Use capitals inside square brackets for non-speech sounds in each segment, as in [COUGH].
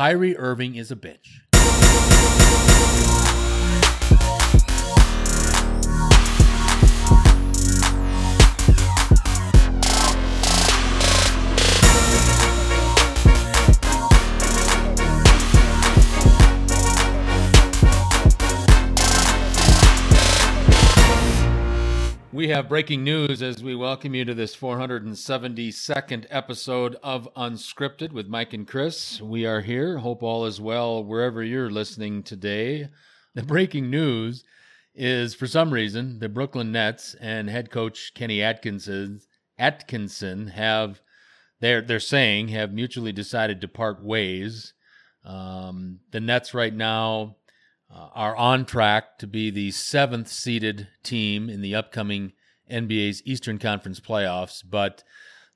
Kyrie Irving is a bitch. Have breaking news as we welcome you to this 472nd episode of Unscripted with Mike and Chris. We are here. Hope all is well wherever you're listening today. The breaking news is for some reason the Brooklyn Nets and head coach Kenny Atkinson Atkinson have they're they're saying have mutually decided to part ways. Um, the Nets right now uh, are on track to be the seventh seeded team in the upcoming NBA's Eastern Conference playoffs. But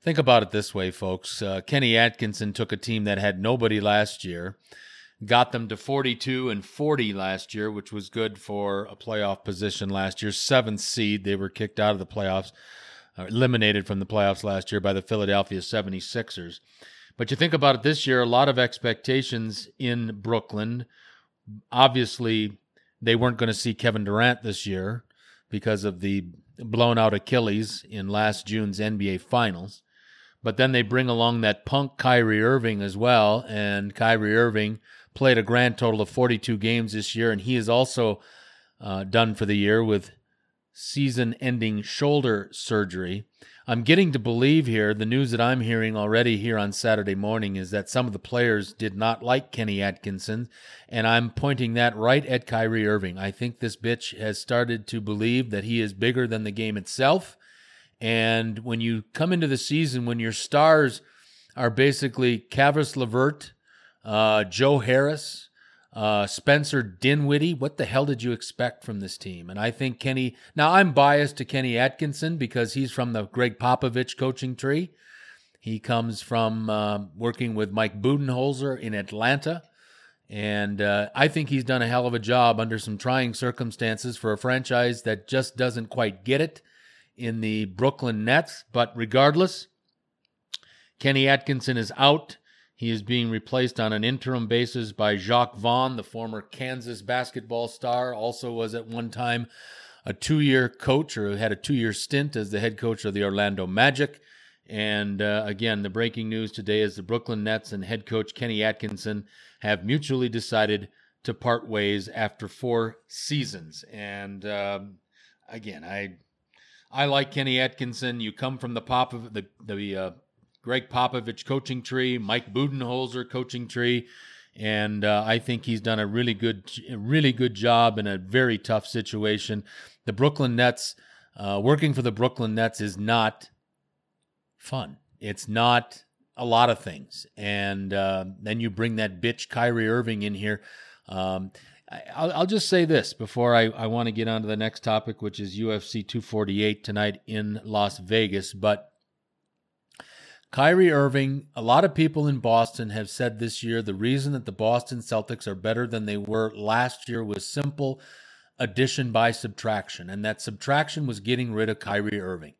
think about it this way, folks. Uh, Kenny Atkinson took a team that had nobody last year, got them to 42 and 40 last year, which was good for a playoff position last year. Seventh seed, they were kicked out of the playoffs, uh, eliminated from the playoffs last year by the Philadelphia 76ers. But you think about it this year, a lot of expectations in Brooklyn obviously they weren't going to see Kevin Durant this year because of the blown out Achilles in last June's NBA Finals. But then they bring along that punk Kyrie Irving as well, and Kyrie Irving played a grand total of 42 games this year, and he is also uh, done for the year with season ending shoulder surgery. I'm getting to believe here the news that I'm hearing already here on Saturday morning is that some of the players did not like Kenny Atkinson, and I'm pointing that right at Kyrie Irving. I think this bitch has started to believe that he is bigger than the game itself. And when you come into the season, when your stars are basically Caris LeVert, uh, Joe Harris, uh, Spencer Dinwiddie, what the hell did you expect from this team? And I think Kenny, now I'm biased to Kenny Atkinson because he's from the Gregg Popovich coaching tree. He comes from uh, working with Mike Budenholzer in Atlanta. And uh, I think he's done a hell of a job under some trying circumstances for a franchise that just doesn't quite get it in the Brooklyn Nets. But regardless, Kenny Atkinson is out. He is being replaced on an interim basis by Jacque Vaughn, the former Kansas basketball star, also was at one time a two year coach or had a two year stint as the head coach of the Orlando Magic. And uh, again, the breaking news today is the Brooklyn Nets and head coach Kenny Atkinson have mutually decided to part ways after four seasons. And um, again, I I like Kenny Atkinson. You come from the pop of the the uh, Gregg Popovich coaching tree, Mike Budenholzer coaching tree, and uh, I think he's done a really good, really good job in a very tough situation. The Brooklyn Nets, uh, working for the Brooklyn Nets is not fun. It's not a lot of things, and uh, then you bring that bitch Kyrie Irving in here. Um, I'll, I'll, just say this before I, I want to get on to the next topic, which is UFC 248 tonight in Las Vegas. But Kyrie Irving, a lot of people in Boston have said this year the reason that the Boston Celtics are better than they were last year was simple addition by subtraction, and that subtraction was getting rid of Kyrie Irving.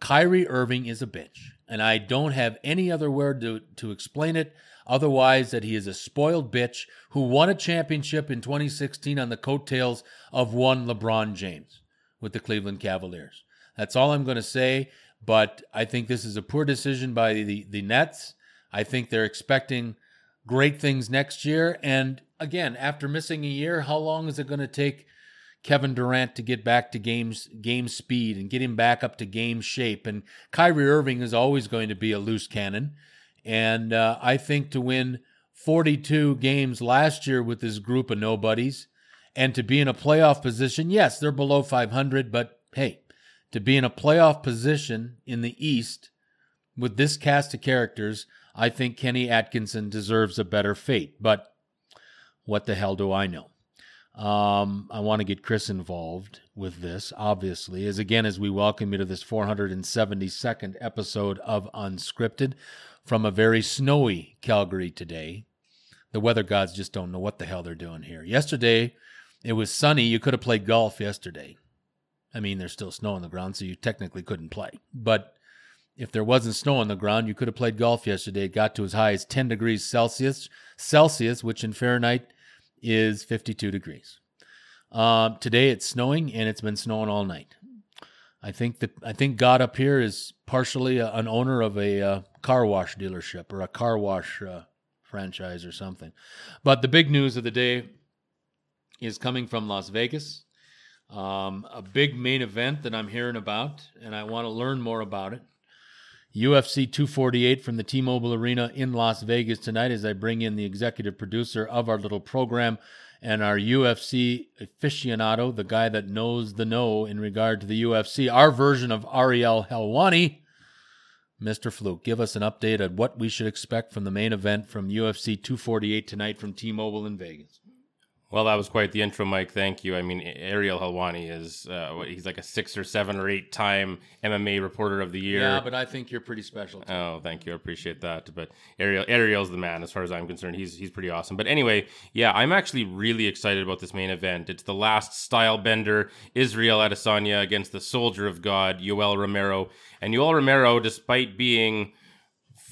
Kyrie Irving is a bitch, and I don't have any other word to, to explain it otherwise that he is a spoiled bitch who won a championship in 2016 on the coattails of one LeBron James with the Cleveland Cavaliers. That's all I'm going to say. But I think this is a poor decision by the, the Nets. I think they're expecting great things next year. And again, after missing a year, how long is it going to take Kevin Durant to get back to games game speed and get him back up to game shape? And Kyrie Irving is always going to be a loose cannon. And uh, I think to win 42 games last year with this group of nobodies and to be in a playoff position, yes, they're below 500, but hey, to be in a playoff position in the East with this cast of characters, I think Kenny Atkinson deserves a better fate. But what the hell do I know? Um, I want to get Chris involved with this, obviously, as again, as we welcome you to this 472nd episode of Unscripted from a very snowy Calgary today. The weather gods just don't know what the hell they're doing here. Yesterday, it was sunny. You could have played golf yesterday. I mean, there's still snow on the ground, so you technically couldn't play. But if there wasn't snow on the ground, you could have played golf yesterday. It got to as high as 10 degrees Celsius, Celsius, which in Fahrenheit is 52 degrees. Uh, today it's snowing and it's been snowing all night. I think that I think God up here is partially a, an owner of a uh, car wash dealership or a car wash uh, franchise or something. But the big news of the day is coming from Las Vegas. Um, a big main event that I'm hearing about, and I want to learn more about it. UFC 248 from the T Mobile Arena in Las Vegas tonight as I bring in the executive producer of our little program and our UFC aficionado, the guy that knows the know in regard to the UFC, our version of Ariel Helwani. Mr. Fluke, give us an update on what we should expect from the main event from UFC 248 tonight from T Mobile in Vegas. Well, that was quite the intro, Mike. Thank you. I mean, Ariel Helwani is uh, he's like a six or seven or eight time MMA reporter of the year. Yeah, but I think you're pretty special. Too. Oh, thank you. I appreciate that. But Ariel Ariel's the man as far as I'm concerned. He's he's pretty awesome. But anyway, yeah, I'm actually really excited about this main event. It's the last style bender, Israel Adesanya against the soldier of God, Yoel Romero. And Yoel Romero, despite being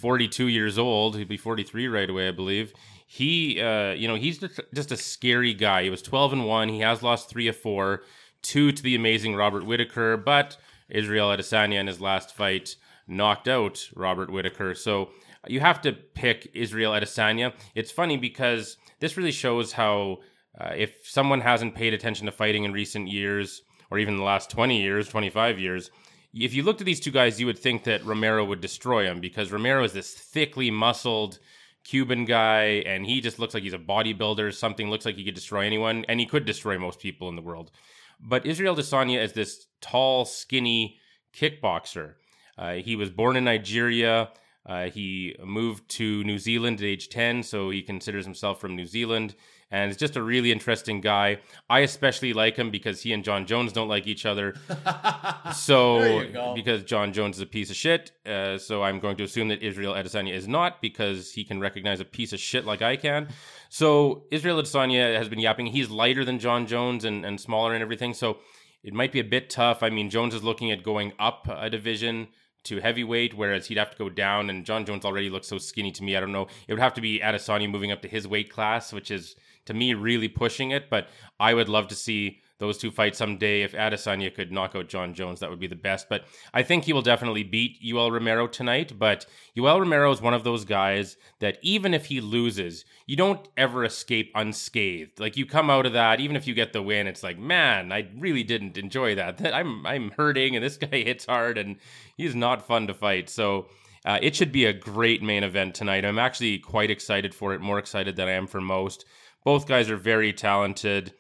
42 years old, he'd be 43 right away, I believe he uh, you know he's just, a scary guy. He was 12 and 1 he has lost 3 of 4 2 to the amazing robert whitaker but israel adesanya in his last fight knocked out robert whitaker. So you have to pick israel adesanya. It's funny because this really shows how uh, if someone hasn't paid attention to fighting in recent years or even the last 20 years 25 years if you looked at these two guys you would think that romero would destroy him because romero is this thickly muscled Cuban guy, and he just looks like he's a bodybuilder. Something looks like he could destroy anyone, and he could destroy most people in the world. But Israel Adesanya is this tall, skinny kickboxer. Uh, he was born in Nigeria. Uh, he moved to New Zealand at age 10, so he considers himself from New Zealand and is just a really interesting guy. I especially like him because he and Jon Jones don't like each other. [LAUGHS] so because Jon Jones is a piece of shit, uh, so I'm going to assume that Israel Adesanya is not because he can recognize a piece of shit like I can. So Israel Adesanya has been yapping. He's lighter than Jon Jones and, and smaller and everything. So it might be a bit tough. I mean, Jones is looking at going up a division to heavyweight, whereas he'd have to go down. And Jon Jones already looks so skinny to me. I don't know. It would have to be Adesanya moving up to his weight class, which is to me really pushing it. But I would love to see those two fight someday. If Adesanya could knock out Jon Jones, that would be the best. But I think he will definitely beat Yoel Romero tonight. But Yoel Romero is one of those guys that even if he loses, you don't ever escape unscathed. Like you come out of that, even if you get the win, it's like, man, I really didn't enjoy that. [LAUGHS] I'm I'm hurting, and this guy [LAUGHS] hits hard, and he's not fun to fight. So. Uh, it should be a great main event tonight. I'm actually quite excited for it, more excited than I am for most. Both guys are very talented,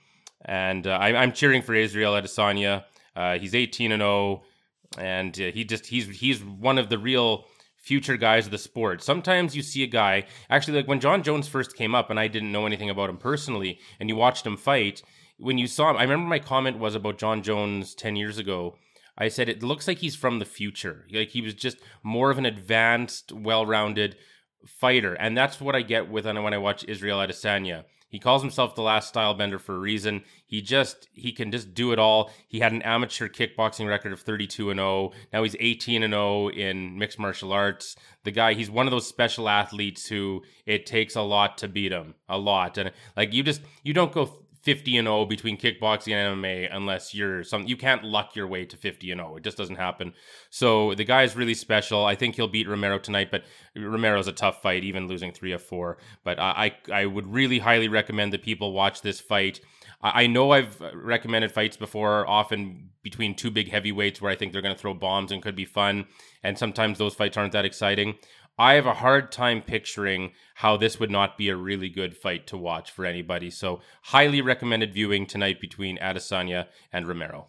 and uh, I, am cheering for Israel Adesanya. Uh, he's 18 and 0, and uh, he just he's he's one of the real future guys of the sport. Sometimes you see a guy actually like when Jon Jones first came up, and I didn't know anything about him personally, and you watched him fight. When you saw him, I remember my comment was about Jon Jones 10 years ago. I said it looks like he's from the future. Like he was just more of an advanced, well-rounded fighter, and that's what I get with when I watch Israel Adesanya. He calls himself the last style bender for a reason. He just he can just do it all. He had an amateur kickboxing record of 32 and 0. Now he's 18 and 0 in mixed martial arts. The guy, he's one of those special athletes who it takes a lot to beat him. A lot. And like you just you don't go 50 and 0 between kickboxing and MMA unless you're some you can't luck your way to 50 and 0. It just doesn't happen. So the guy is really special. I think he'll beat Romero tonight, but Romero's a tough fight, even losing three of four. But I I, would really highly recommend that people watch this fight. I know I've recommended fights before, often between two big heavyweights where I think they're going to throw bombs and could be fun. And sometimes those fights aren't that exciting. I have a hard time picturing how this would not be a really good fight to watch for anybody. So, highly recommended viewing tonight between Adesanya and Romero.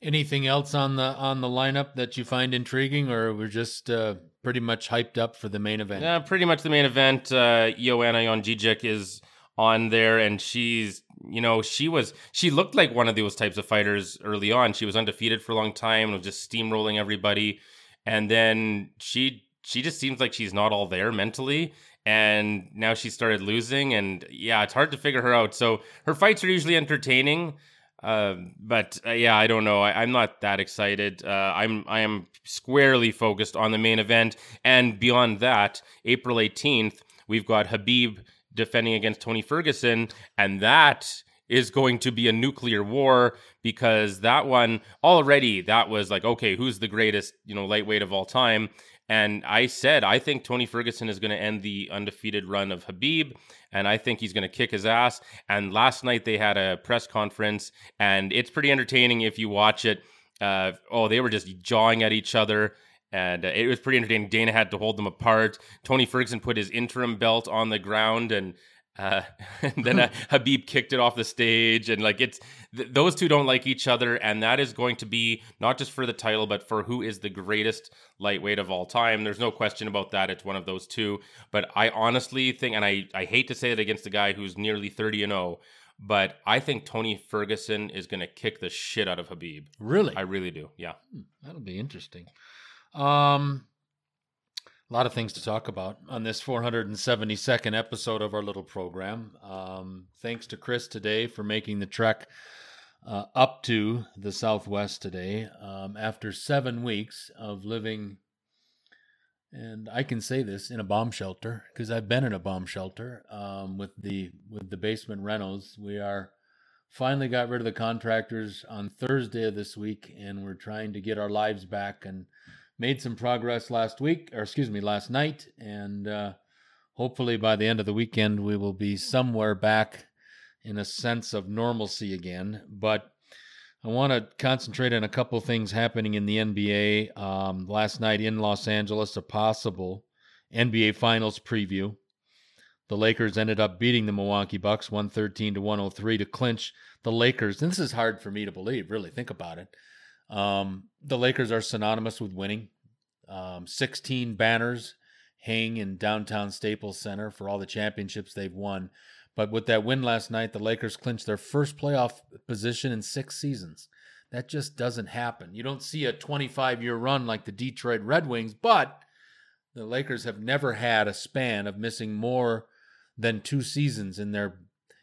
Anything else on the on the lineup that you find intriguing, or we're just uh, pretty much hyped up for the main event? Yeah, pretty much the main event. Uh, Joanna Jędrzejczyk is on there, and she's you know she was she looked like one of those types of fighters early on. She was undefeated for a long time and was just steamrolling everybody, and then she she just seems like she's not all there mentally and now she started losing and yeah it's hard to figure her out so her fights are usually entertaining Uh, but uh, yeah, I don't know. I, am not that excited. Uh, I'm I am squarely focused on the main event, and beyond that, April 18th, we've got Khabib defending against Tony Ferguson, and that is going to be a nuclear war because that one already that was like okay, who's the greatest you know lightweight of all time? And I said, I think Tony Ferguson is going to end the undefeated run of Khabib, and I think he's going to kick his ass. And last night they had a press conference, and it's pretty entertaining if you watch it. Uh, oh, they were just jawing at each other, and uh, it was pretty entertaining. Dana had to hold them apart. Tony Ferguson put his interim belt on the ground, and uh, [LAUGHS] and then uh, Khabib kicked it off the stage, and like it's th- those two don't like each other, and that is going to be not just for the title, but for who is the greatest lightweight of all time. There's no question about that. It's one of those two. But I honestly think, and I I hate to say it against a guy who's nearly thirty and zero, oh, but I think Tony Ferguson is going to kick the shit out of Khabib. Really, I really do. Yeah, hmm, that'll be interesting. Um, a lot of things to talk about on this 472nd episode of our little program. Um, thanks to Chris today for making the trek uh, up to the Southwest today um, after seven weeks of living, and I can say this in a bomb shelter because I've been in a bomb shelter um, with the with the basement rentals. We are finally got rid of the contractors on Thursday of this week, and we're trying to get our lives back and made some progress last week, or excuse me, last night, and uh, hopefully by the end of the weekend we will be somewhere back in a sense of normalcy again. But I want to concentrate on a couple things happening in the NBA. Um, last night in Los Angeles, a possible NBA Finals preview. The Lakers ended up beating the Milwaukee Bucks 113 to 103 to clinch the Lakers. And this is hard for me to believe, really. Think about it. Um, the Lakers are synonymous with winning. Um, 16 banners hang in downtown Staples Center for all the championships they've won. But with that win last night, the Lakers clinched their first playoff position in six seasons. That just doesn't happen. You don't see a 25 year run like the Detroit Red Wings, but the Lakers have never had a span of missing more than two seasons in their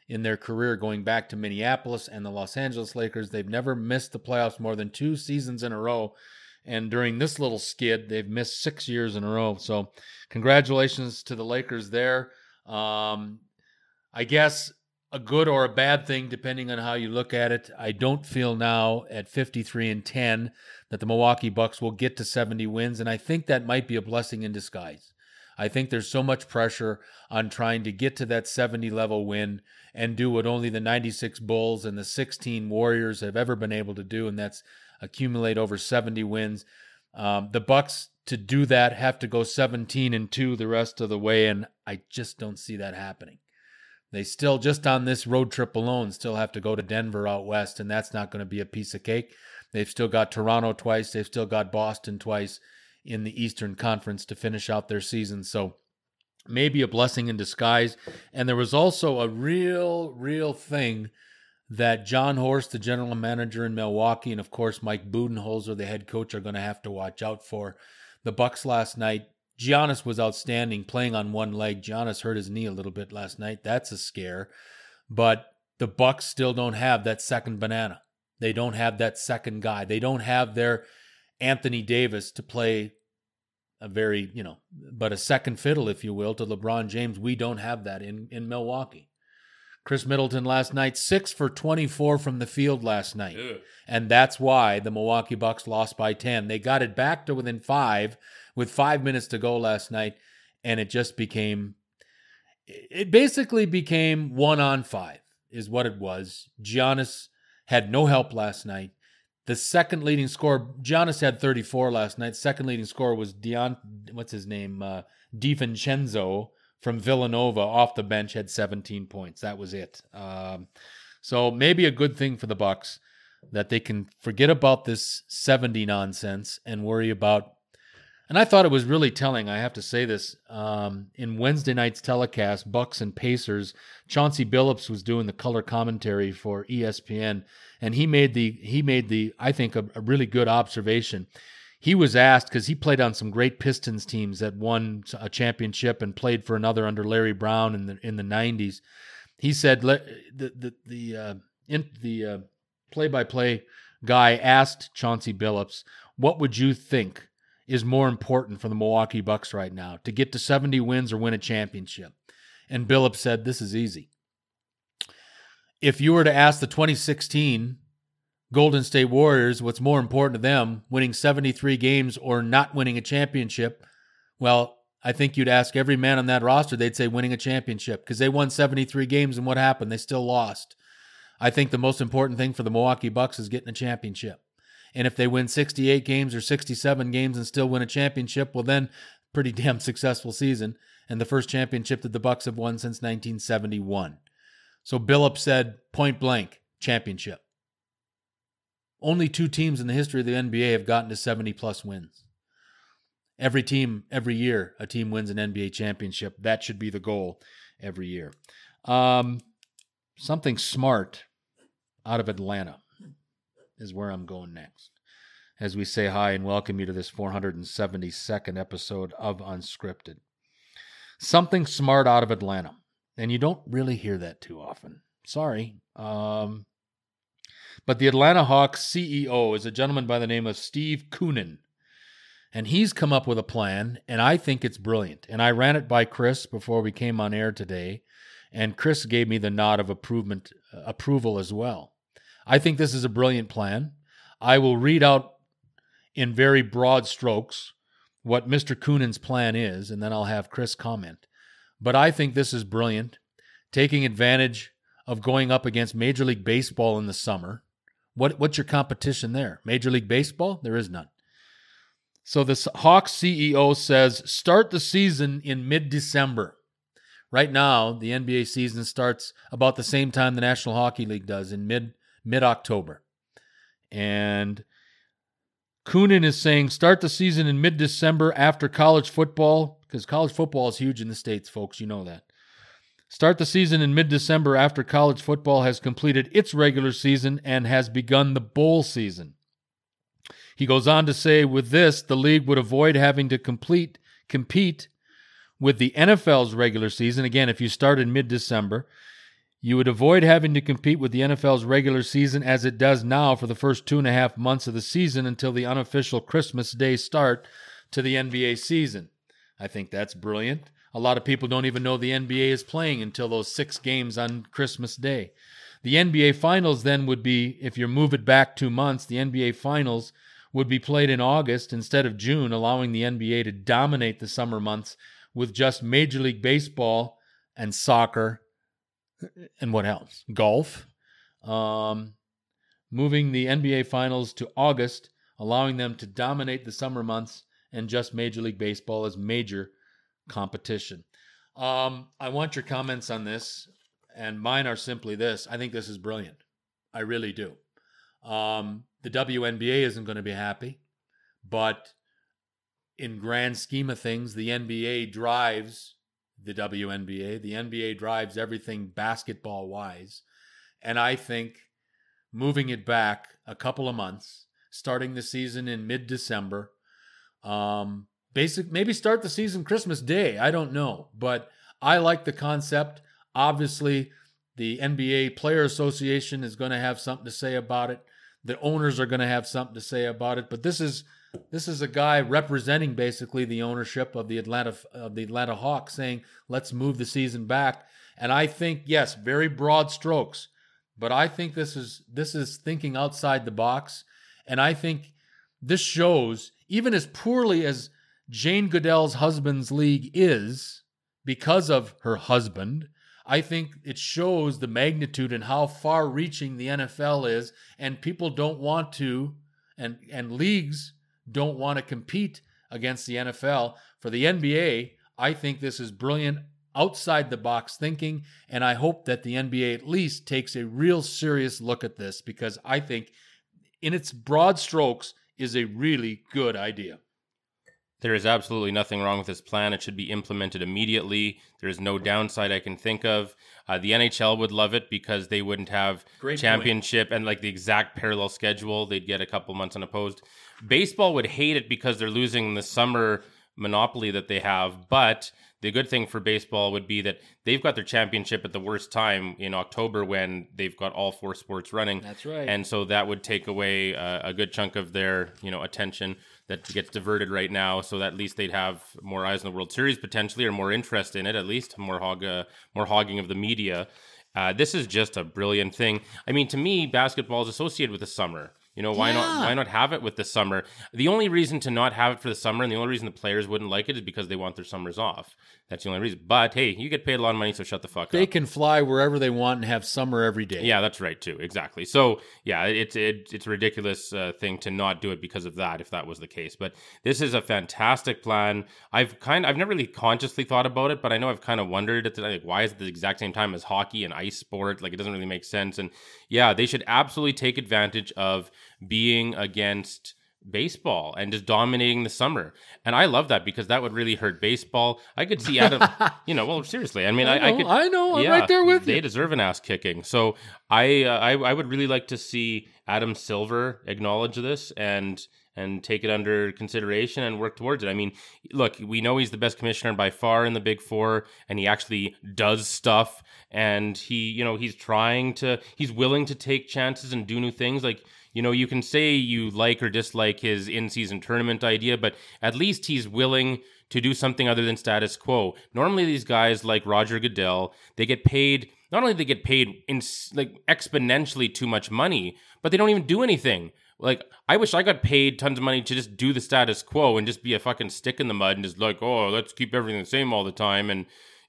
in their career going back to Minneapolis and the Los Angeles Lakers. They've never missed the playoffs more than two seasons in a row. And during this little skid, they've missed six years in a row. So, congratulations to the Lakers there. Um, I guess a good or a bad thing, depending on how you look at it. I don't feel now at 53 and 10 that the Milwaukee Bucks will get to 70 wins. And I think that might be a blessing in disguise. I think there's so much pressure on trying to get to that 70 level win and do what only the 96 Bulls and the 16 Warriors have ever been able to do, and that's accumulate over 70 wins. Um, the Bucks to do that have to go 17 and 2 the rest of the way, and I just don't see that happening. They still, just on this road trip alone, still have to go to Denver out west, and that's not going to be a piece of cake. They've still got Toronto twice, they've still got Boston twice in the Eastern Conference to finish out their season. So maybe a blessing in disguise. And there was also a real, real thing that Jon Horst, the general manager in Milwaukee, and of course Mike Budenholzer, the head coach, are going to have to watch out for. The Bucks last night, Giannis was outstanding, playing on one leg. Giannis hurt his knee a little bit last night. That's a scare. But the Bucks still don't have that second banana. They don't have that second guy. They don't have their Anthony Davis to play a very, you know, but a second fiddle, if you will, to LeBron James. We don't have that in, in Milwaukee. Khris Middleton last night, six for 24 from the field last night. And that's why the Milwaukee Bucks lost by 10. They got it back to within five with five minutes to go last night. And it just became, it basically became one on five, is what it was. Giannis had no help last night. The second leading scorer, Giannis had 34 last night. Second leading scorer was Dion, what's his name? Uh, DiVincenzo from Villanova off the bench had 17 points. That was it. Um, so maybe a good thing for the Bucks that they can forget about this 70 nonsense and worry about. And I thought it was really telling. I have to say this um, in Wednesday night's telecast, Bucks and Pacers. Chauncey Billups was doing the color commentary for ESPN, and he made the he made the I think a, a really good observation. He was asked because he played on some great Pistons teams that won a championship and played for another under Larry Brown in the in the '90s. He said the the the uh, in, the uh, play-by-play guy asked Chauncey Billups, "What would you think is more important for the Milwaukee Bucks right now, to get to 70 wins or win a championship?" And Billups said, "This is easy. If you were to ask the 2016 Golden State Warriors what's more important to them, winning 73 games or not winning a championship, well, I think you'd ask every man on that roster, they'd say winning a championship because they won 73 games and what happened? They still lost. I think the most important thing for the Milwaukee Bucks is getting a championship. And if they win 68 games or 67 games and still win a championship, well then pretty [LAUGHS] damn successful season and the first championship that the Bucks have won since 1971. So Billups said point blank, championship. Only two teams in the history of the NBA have gotten to 70 plus wins. Every team, every year, a team wins an NBA championship. That should be the goal every year. Um, something smart out of Atlanta is where I'm going next. As we say hi and welcome you to this 472nd episode of Unscripted. Something smart out of Atlanta. And you don't really hear that too often. Sorry. Um, but the Atlanta Hawks CEO is a gentleman by the name of Steve Koonin. And he's come up with a plan, and I think it's brilliant. And I ran it by Chris before we came on air today, and Chris gave me the nod of approval as well. I think this is a brilliant plan. I will read out in very broad strokes what Mr. Koonin's plan is, and then I'll have Chris comment. But I think this is brilliant, taking advantage of going up against Major League Baseball in the summer. What, what's your competition there? Major League Baseball? There is none. So the Hawks CEO says start the season in mid December. Right now, the NBA season starts about the same time the National Hockey League does in mid mid October. And Koonin is saying start the season in mid December after college football, because college football is huge in the States, folks. You know that. Start the season in mid December after college football has completed its regular season and has begun the bowl season. He goes on to say, with this, the league would avoid having to complete compete with the NFL's regular season. Again, if you start in mid December, you would avoid having to compete with the NFL's regular season as it does now for the first two and a half months of the season until the unofficial Christmas Day start to the NBA season. I think that's brilliant. A lot of people don't even know the NBA is playing until those six games on Christmas Day. The NBA Finals then would be, if you move it back two months, the NBA Finals would be played in August instead of June, allowing the NBA to dominate the summer months with just Major League Baseball and soccer and what else? Golf. Um, moving the NBA Finals to August, allowing them to dominate the summer months and just Major League Baseball as major competition. Um, I want your comments on this, and mine are simply this I think this is brilliant. I really do. Um, the WNBA isn't going to be happy, but in grand scheme of things, the NBA drives the WNBA. The NBA drives everything basketball wise. And I think moving it back a couple of months, starting the season in mid December, um, basic maybe start the season Christmas Day. I don't know, but I like the concept. Obviously, the NBA Player Association is going to have something to say about it the owners are going to have something to say about it. But this is this is a guy representing basically the ownership of the Atlanta of the Atlanta Hawks, saying let's move the season back. And I think yes, very broad strokes, but I think this is this is thinking outside the box, and I think this shows even as poorly as Jane Goodell's husband's league is because of her husband I think it shows the magnitude and how far reaching the NFL is, and people don't want to, and, and leagues don't want to compete against the NFL. For the NBA, I think this is brilliant outside the box thinking, and I hope that the NBA at least takes a real serious look at this because I think, in its broad strokes, is a really good idea. There is absolutely nothing wrong with this plan. It should be implemented immediately. There is no downside I can think of. Uh, the NHL would love it because they wouldn't have Great championship point. and like the exact parallel schedule. They'd get a couple months unopposed. Baseball would hate it because they're losing the summer monopoly that they have, but the good thing for baseball would be that they've got their championship at the worst time in October when they've got all four sports running. That's right. And so that would take away uh, a good chunk of their, you know, attention that gets diverted right now. So that at least they'd have more eyes on the World Series potentially, or more interest in it. At least more hog, uh, more hogging of the media. Uh, this is just a brilliant thing. I mean, to me, basketball is associated with the summer. You know, why Yeah. not why not have it with the summer? The only reason to not have it for the summer and the only reason the players wouldn't like it is because they want their summers off. That's the only reason. But hey, you get paid a lot of money, so shut the fuck they up. They can fly wherever they want and have summer every day. Yeah, that's right too. Exactly. So yeah, it's it, it's a ridiculous uh, thing to not do it because of that. If that was the case, but this is a fantastic plan. I've kind I've never really consciously thought about it, but I know I've kind of wondered at the, like why is it the exact same time as hockey and ice sport? Like it doesn't really make sense. And yeah, they should absolutely take advantage of being against baseball and just dominating the summer. And I love that because that would really hurt baseball. I could see Adam, [LAUGHS] you know, well, seriously. I mean, I, I, I, know, could, I know. I'm right there with they you. deserve an ass kicking. So I, uh, I I would really like to see Adam Silver acknowledge this and and take it under consideration and work towards it. I mean, look, we know he's the best commissioner by far in the Big Four, and he actually does stuff. And he, you know, he's trying to, he's willing to take chances and do new things. Like, you know, you can say you like or dislike his in-season tournament idea, but at least he's willing to do something other than status quo. Normally, these guys like Roger Goodell, they get paid. Not only they get paid in like exponentially too much money, but they don't even do anything. Like I wish I got paid tons of money to just do the status quo and just be a fucking stick in the mud and just like, oh, let's keep everything the same all the time and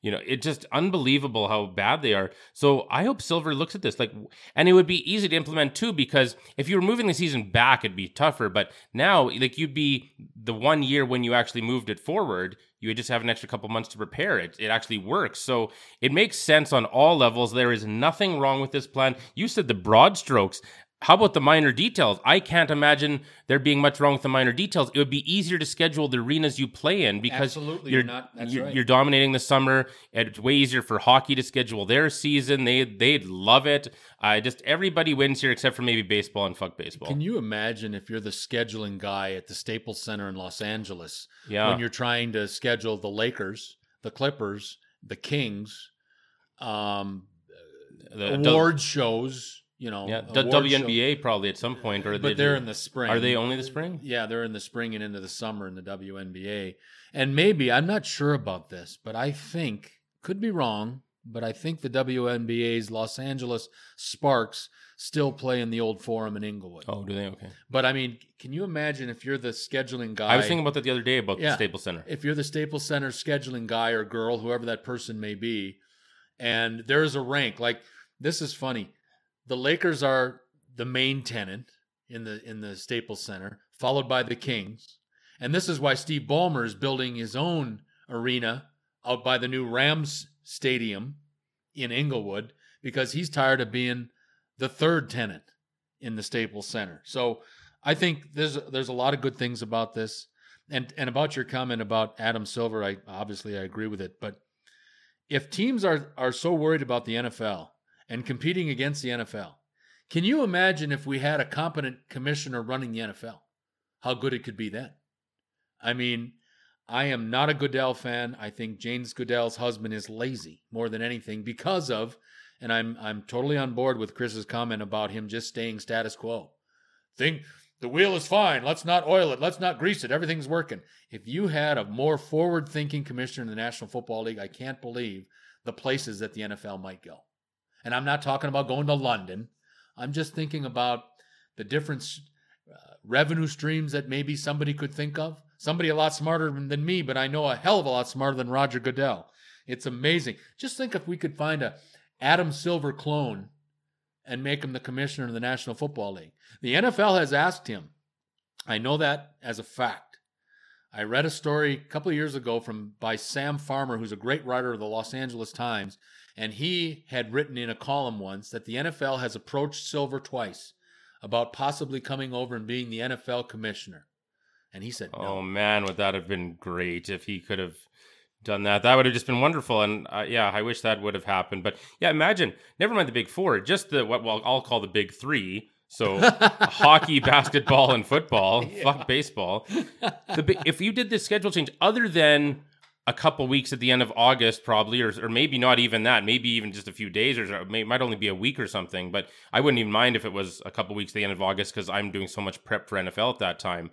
you know, it's just unbelievable how bad they are. So I hope Silver looks at this like, and it would be easy to implement too because if you were moving the season back, it'd be tougher. But now, like, you'd be the one year when you actually moved it forward, you would just have an extra couple months to prepare it. It actually works. So it makes sense on all levels. There is nothing wrong with this plan. You said the broad strokes. How about the minor details? I can't imagine there being much wrong with the minor details. It would be easier to schedule the arenas you play in because Absolutely, you're you're not- you're, right. you're dominating the summer. It's way easier for hockey to schedule their season. They they'd love it. I just everybody wins here except for maybe baseball and fuck baseball. Can you imagine if you're the scheduling guy at the Staples Center in Los Angeles Yeah. when you're trying to schedule the Lakers, the Clippers, the Kings, um, The- award shows? You know, yeah, the award show- WNBA probably at some point, or but they they're do- in the spring. Are they only the spring? Yeah, they're in the spring and into the summer in the WNBA. And maybe I'm not sure about this, but I think could be wrong, but I think the WNBA's Los Angeles Sparks still play in the old Forum in Inglewood. Oh, do they? Okay. But I mean, can you imagine if you're the scheduling guy? I was thinking about that the other day about Yeah. the Staples Center. if you're the Staples Center scheduling guy or girl, whoever that person may be, and there's a rank like this is funny. The Lakers are the main tenant in the in the Staples Center, followed by the Kings, and this is why Steve Ballmer is building his own arena out by the new Rams Stadium in Inglewood because he's tired of being the third tenant in the Staples Center. So I think there's there's a lot of good things about this. And and about your comment about Adam Silver, I obviously I agree with it. But if teams are are so worried about the NFL and competing against the NFL, can you imagine if we had a competent commissioner running the NFL? How good it could be then. I mean, I am not a Goodell fan. I think Jane Goodell's husband is lazy more than anything because of, and I'm I'm totally on board with Chris's comment about him just staying status quo. Think the wheel is fine. Let's not oil it. Let's not grease it. Everything's working. If you had a more forward thinking commissioner in the National Football League, I can't believe the places that the NFL might go. And I'm not talking about going to London. I'm just thinking about the different uh, revenue streams that maybe somebody could think of. Somebody a lot smarter than me, but I know a hell of a lot smarter than Roger Goodell. It's amazing. Just think if we could find a Adam Silver clone and make him the commissioner of the National Football League. The NFL has asked him. I know that as a fact. I read a story a couple of years ago from by Sam Farmer, who's a great writer of the Los Angeles Times, and he had written in a column once that the NFL has approached Silver twice about possibly coming over and being the NFL commissioner. And he said, Oh man, would that have been great if he could have done that? That would have just been wonderful. And uh, yeah, I wish that would have happened. But yeah, imagine, never mind the big four, just the what well I'll call the big three. So [LAUGHS] hockey, basketball, and football. [LAUGHS] Fuck baseball. The if you did this schedule change, other than a couple weeks at the end of August, probably, or, or maybe not even that, maybe even just a few days, or it might only be a week or something. But I wouldn't even mind if it was a couple weeks at the end of August because I'm doing so much prep for NFL at that time.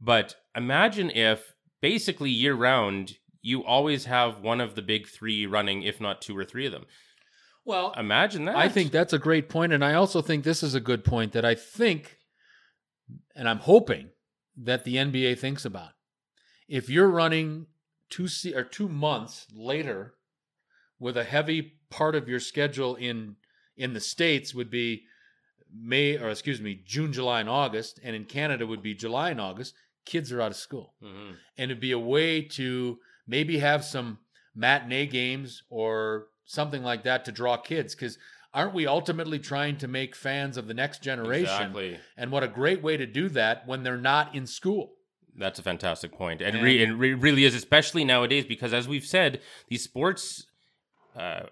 But imagine if basically year round, you always have one of the big three running, if not two or three of them. Well, imagine that. I think that's a great point, and I also think this is a good point that I think, and I'm hoping that the NBA thinks about. If you're running two se- or two months later, with a heavy part of your schedule in in the states would be May or excuse me June, July, and August, and in Canada would be July and August. Kids are out of school, Mhm. and it'd be a way to maybe have some matinee games or something like that to draw kids because aren't we ultimately trying to make fans of the next generation Exactly. and what a great way to do that when they're not in school That's a fantastic point, and, And- re- it re- really is, especially nowadays, because as we've said, these sports uh,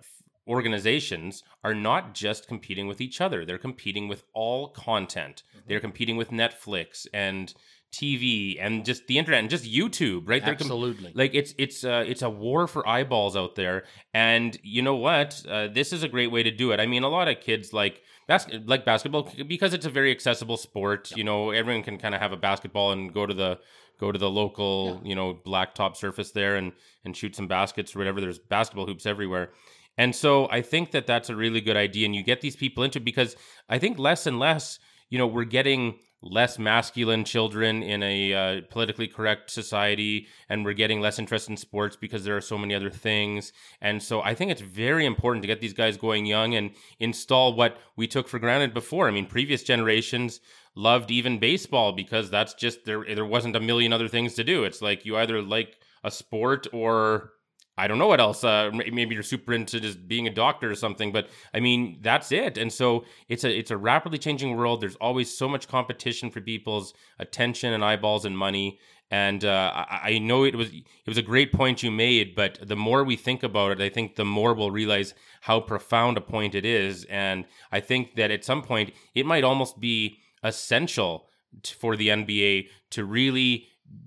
organizations are not just competing with each other; they're competing with all content. Mm-hmm. They're competing with Netflix and TV and just the internet and just YouTube, right? They're com- absolutely like it's it's uh, it's a war for eyeballs out there, and you know what? Uh, this is a great way to do it. I mean, a lot of kids like bas- like basketball because it's a very accessible sport. You know, everyone can kind of have a basketball and go to the go to the local you know blacktop surface there and and shoot some baskets or whatever. There's basketball hoops everywhere. And so I think that that's a really good idea, and you get these people into it because I think less and less, you know, we're getting less masculine children in a uh, politically correct society, and we're getting less interest in sports because there are so many other things. And so I think it's very important to get these guys going young and install what we took for granted before. I mean, previous generations loved even baseball because that's just there. There wasn't a million other things to do. It's like you either like a sport or I don't know what else. Uh, maybe you're super into just being a doctor or something, but I mean that's it. And so it's a it's a rapidly changing world. There's always so much competition for people's attention and eyeballs and money. And uh, I, I know it was it was a great point you made, but the more we think about it, I think the more we'll realize how profound a point it is. And I think that at some point it might almost be essential t- for the NBA to really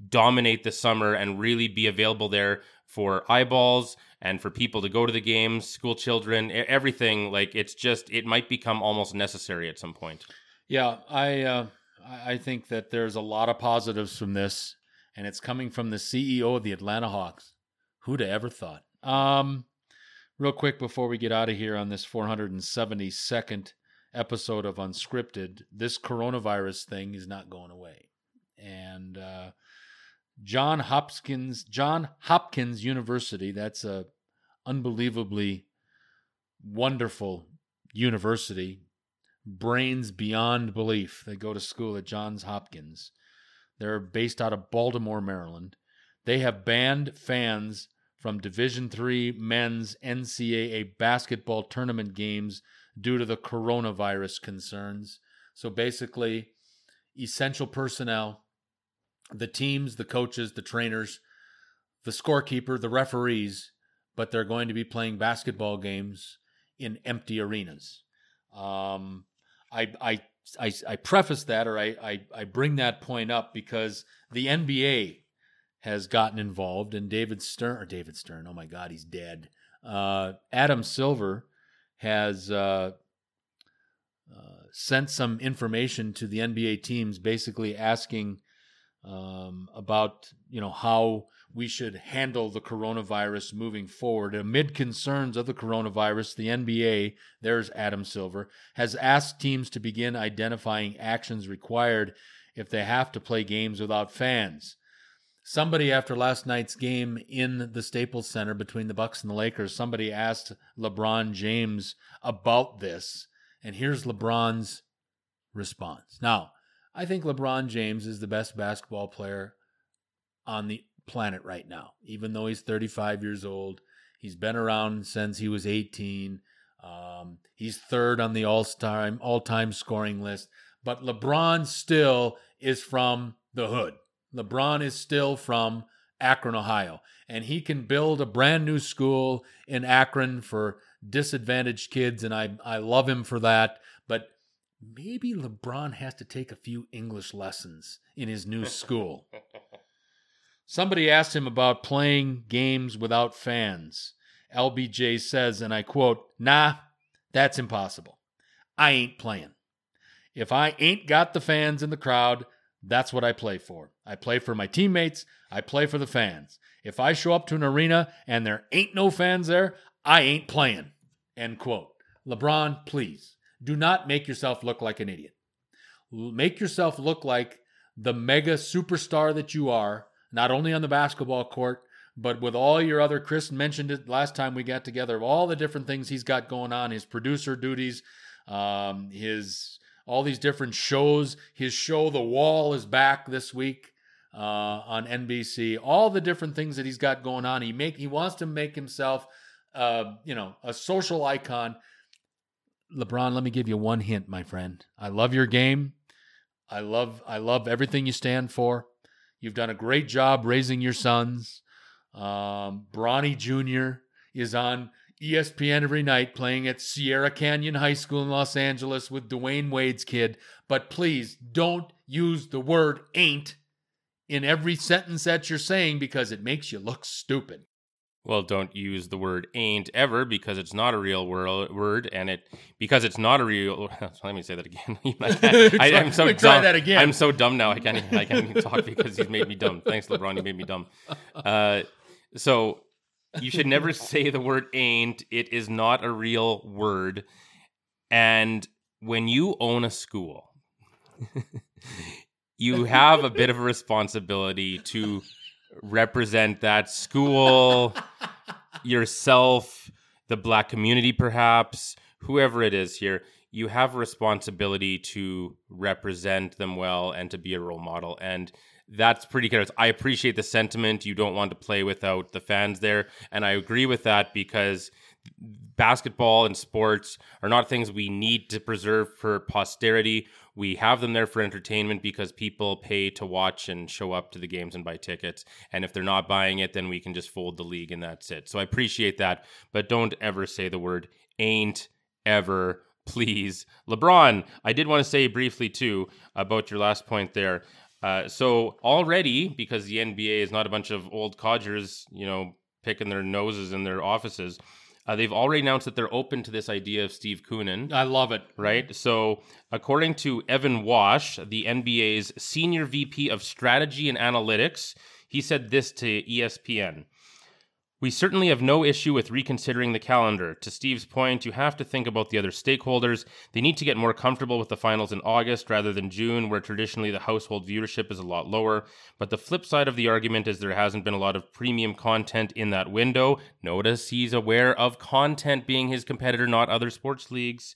dominate the summer and really be available there for eyeballs and for people to go to the games, school children, everything. Like it's just, it might become almost necessary at some point. Yeah, I uh, I think that there's a lot of positives from this, and it's coming from the CEO of the Atlanta Hawks. Who'd have ever thought? Um, real quick before we get out of here on this 472nd episode of Unscripted, this coronavirus thing is not going away, and uh, John Hopkins John Hopkins University. That's a unbelievably wonderful university brains beyond belief They go to school at Johns Hopkins. They're based out of Baltimore, Maryland. They have banned fans from Division Three men's NCAA basketball tournament games due to the coronavirus concerns. So basically, essential personnel, the teams, the coaches, the trainers, the scorekeeper, the referees, but they're going to be playing basketball games in empty arenas. Um, I, I, I, I preface that or I, I, I bring that point up because the NBA has gotten involved and David Stern, or David Stern, oh my God, he's dead. Uh, Adam Silver has uh, uh, sent some information to the NBA teams basically asking um, about, you know, how we should handle the coronavirus moving forward. Amid concerns of the coronavirus, the NBA, there's Adam Silver, has asked teams to begin identifying actions required if they have to play games without fans. Somebody after last night's game in the Staples Center between the Bucks and the Lakers, somebody asked LeBron James about this, and here's LeBron's response. Now, I think LeBron James is the best basketball player on the planet right now, even though he's 35 years old. He's been around since he was 18. Um, he's third on the all-time all-time scoring list, but LeBron still is from the hood. LeBron is still from Akron, Ohio, and he can build a brand new school in Akron for disadvantaged kids, and I I love him for that. Maybe LeBron has to take a few English lessons in his new school. [LAUGHS] Somebody asked him about playing games without fans. LBJ says, and I quote, Nah, that's impossible. I ain't playing. If I ain't got the fans in the crowd, that's what I play for. I play for my teammates, I play for the fans. If I show up to an arena and there ain't no fans there, I ain't playing. End quote. LeBron, please do not make yourself look like an idiot. Make yourself look like the mega superstar that you are, not only on the basketball court, but with all your other, Chris mentioned it last time we got together, of all the different things he's got going on, his producer duties, um, his all these different shows. His show, The Wall, is back this week uh, on NBC. All the different things that he's got going on. He make he wants to make himself, uh, you know, a social icon. LeBron, let me give you one hint, my friend. I love your game. I love I love everything you stand for. You've done a great job raising your sons. Um, Bronny Jr. is on ESPN every night playing at Sierra Canyon High School in Los Angeles with Dwyane Wade's kid. But please don't use the word ain't in every sentence that you're saying because it makes you look stupid. Well, don't use the word ain't ever because it's not a real word, and it because it's not a real. [LAUGHS] Let me say that again. [LAUGHS] [LAUGHS] I, am so dumb. Try that again. I'm so dumb now. I can't. Even, I can't even talk because he's made me dumb. Thanks, LeBron. You made me dumb. Uh, so you should never say the word ain't. It is not a real word. And when you own a school, you have a bit of a responsibility to represent that school, [LAUGHS] yourself, the black community, perhaps, whoever it is here. You have a responsibility to represent them well and to be a role model. And that's pretty good. I appreciate the sentiment. You don't want to play without the fans there. And I agree with that because basketball and sports are not things we need to preserve for posterity. We have them there for entertainment because people pay to watch and show up to the games and buy tickets. And if they're not buying it, then we can just fold the league and that's it. So I appreciate that. But don't ever say the word ain't ever [LAUGHS] please. LeBron, I did want to say briefly too about your last point there. Uh, so already, because the NBA is not a bunch of old codgers, you know, picking their noses in their offices, uh, they've already announced that they're open to this idea of Steve Koonin. I love it. Right. So, according to Evan Wasch, the NBA's senior VP of strategy and analytics, he said this to ESPN. We certainly have no issue with reconsidering the calendar. To Steve's point, you have to think about the other stakeholders. They need to get more comfortable with the finals in August rather than June, where traditionally the household viewership is a lot lower. But the flip side of the argument is there hasn't been a lot of premium content in that window. Notice he's aware of content being his competitor, not other sports leagues.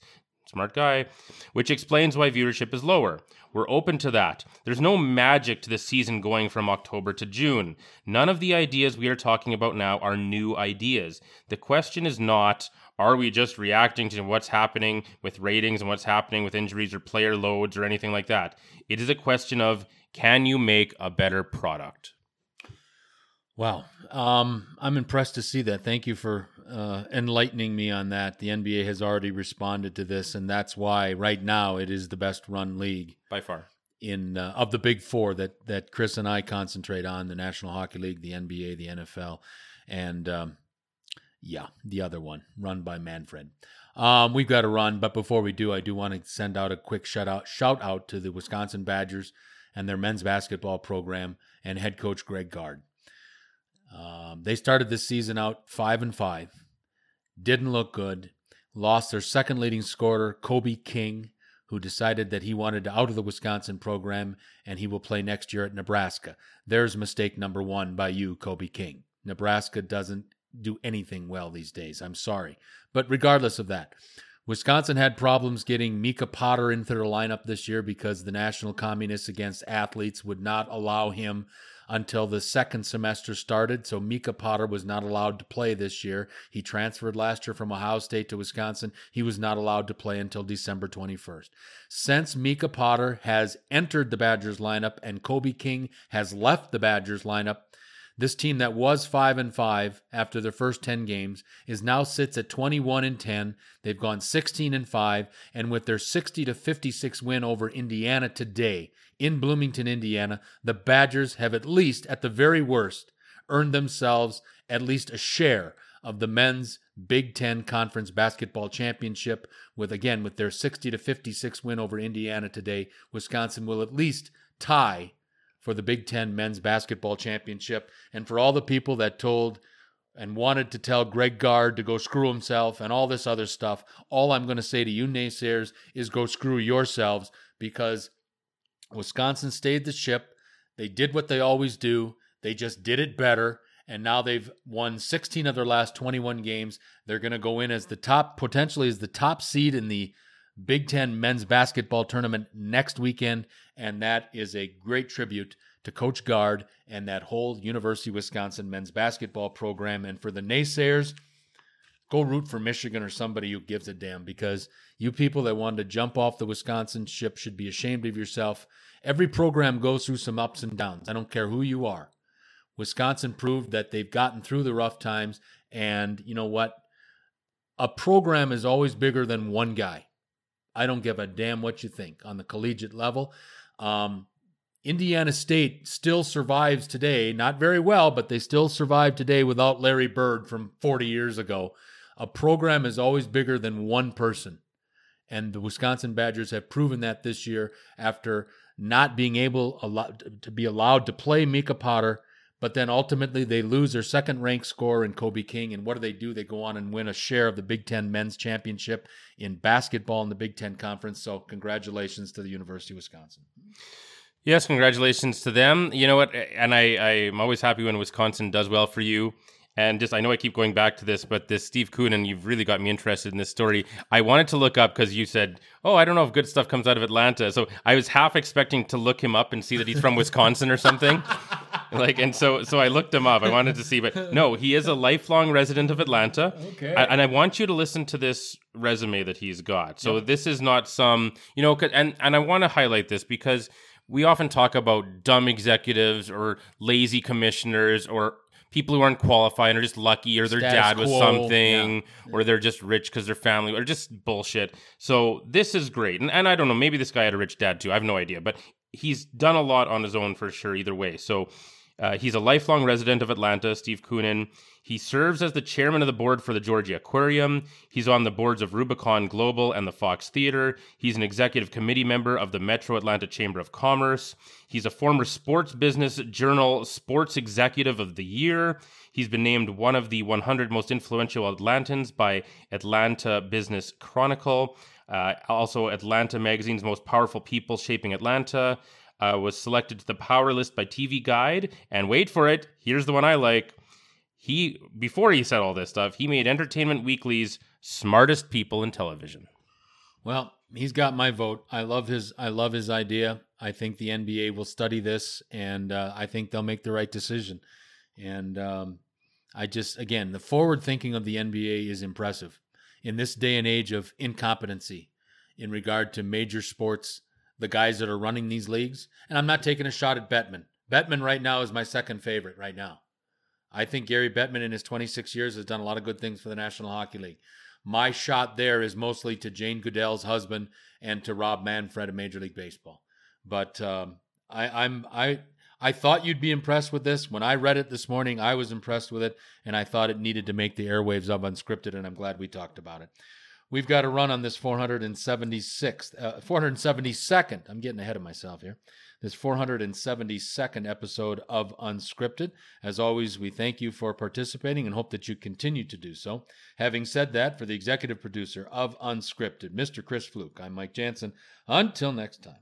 Smart guy. Which explains why viewership is lower. We're open to that. There's no magic to the season going from October to June. None of the ideas we are talking about now are new ideas. The question is not, are we just reacting to what's happening with ratings and what's happening with injuries or player loads or anything like that? It is a question of, can you make a better product? Wow. Um, I'm impressed to see that. Thank you for uh, enlightening me on that. The NBA has already responded to this, and that's why right now it is the best run league by far in uh, of the big four that that Chris and I concentrate on: the National Hockey League, the NBA, the NFL, and um, yeah, the other one run by Manfred. Um, we've got to run, but before we do, I do want to send out a quick shout out shout out to the Wisconsin Badgers and their men's basketball program and head coach Greg Gard. Um, they started this season out five and five, didn't look good, lost their second leading scorer, Kobe King, who decided that he wanted to out of the Wisconsin program and he will play next year at Nebraska. There's mistake number one by you, Kobe King. Nebraska doesn't do anything well these days. I'm sorry. But regardless of that, Wisconsin had problems getting Micah Potter into their lineup this year because the National Communists Against Athletes would not allow him until the second semester started. So Micah Potter was not allowed to play this year. He transferred last year from Ohio State to Wisconsin. He was not allowed to play until December 21st. Since Micah Potter has entered the Badgers lineup and Kobe King has left the Badgers lineup, This team that was 5 and 5 after their first 10 games is now sits at 21 and 10. They've gone 16 and 5 and with their 60 to 56 win over Indiana today in Bloomington, Indiana, the Badgers have at least at the very worst earned themselves at least a share of the men's Big 10 Conference Basketball Championship with again with their 60 to 56 win over Indiana today, Wisconsin will at least tie for the Big Ten Men's Basketball Championship. And for all the people that told and wanted to tell Greg Gard to go screw himself and all this other stuff, all I'm going to say to you naysayers is go screw yourselves because Wisconsin stayed the ship. They did what they always do, they just did it better. And now they've won 16 of their last 21 games. They're going to go in as the top, potentially as the top seed in the Big Ten men's basketball tournament next weekend, and that is a great tribute to Coach Gard and that whole University of Wisconsin men's basketball program. And for the naysayers, go root for Michigan or somebody who gives a damn because you people that wanted to jump off the Wisconsin ship should be ashamed of yourself. Every program goes through some ups and downs. I don't care who you are. Wisconsin proved that they've gotten through the rough times. And you know what? A program is always bigger than one guy. I don't give a damn what you think on the collegiate level. Um, Indiana State still survives today, not very well, but they still survive today without Larry Bird from 40 years ago. A program is always bigger than one person. And the Wisconsin Badgers have proven that this year after not being able to be allowed to play Micah Potter but then ultimately they lose their second ranked scorer in Kobe King. And what do they do? They go on and win a share of the Big Ten men's championship in basketball in the Big Ten conference. So congratulations to the University of Wisconsin. Yes, congratulations to them. You know what? And I, I'm always happy when Wisconsin does well for you. And just, I know I keep going back to this, but this Steve Koonin, you've really got me interested in this story. I wanted to look up because you said, oh, I don't know if good stuff comes out of Atlanta. So I was half expecting to look him up and see that he's from Wisconsin or something. [LAUGHS] like, and so, so I looked him up. I wanted to see, but no, he is a lifelong resident of Atlanta. Okay. I, and I want you to listen to this resume that he's got. So yep. this is not some, you know, and, and I want to highlight this because we often talk about dumb executives or lazy commissioners or people who aren't qualified or just lucky or their Status dad was quo. something yeah. or they're just rich because their family or just bullshit. So this is great. And, and I don't know, maybe this guy had a rich dad too. I have no idea, but he's done a lot on his own for sure either way. So uh, he's a lifelong resident of Atlanta, Steve Koonin. He serves as the chairman of the board for the Georgia Aquarium. He's on the boards of Rubicon Global and the Fox Theater. He's an executive committee member of the Metro Atlanta Chamber of Commerce. He's a former Sports Business Journal Sports Executive of the Year. He's been named one of the 100 most influential Atlantans by Atlanta Business Chronicle. Uh, also, Atlanta Magazine's most powerful people shaping Atlanta uh, was selected to the Power List by TV Guide. And wait for it, here's the one I like. He before he said all this stuff, he made Entertainment Weekly's smartest people in television. Well, he's got my vote. I love his I love his idea. I think the NBA will study this, and uh, I think they'll make the right decision. And um, I just again, the forward thinking of the NBA is impressive in this day and age of incompetency in regard to major sports the guys that are running these leagues. And I'm not taking a shot at Bettman. Bettman right now is my second favorite right now. I think Gary Bettman in his 26 years has done a lot of good things for the National Hockey League. My shot there is mostly to Jane Goodell's husband and to Rob Manfred of Major League Baseball. But um, I, I'm I I thought you'd be impressed with this. When I read it this morning, I was impressed with it, and I thought it needed to make the airwaves of unscripted, and I'm glad we talked about it. We've got to run on this 476th, uh, 472nd. I'm getting ahead of myself here. This 472nd episode of Unscripted. As always, we thank you for participating and hope that you continue to do so. Having said that, for the executive producer of Unscripted, Mr. Chris Fluke, I'm Mike Jansen. Until next time.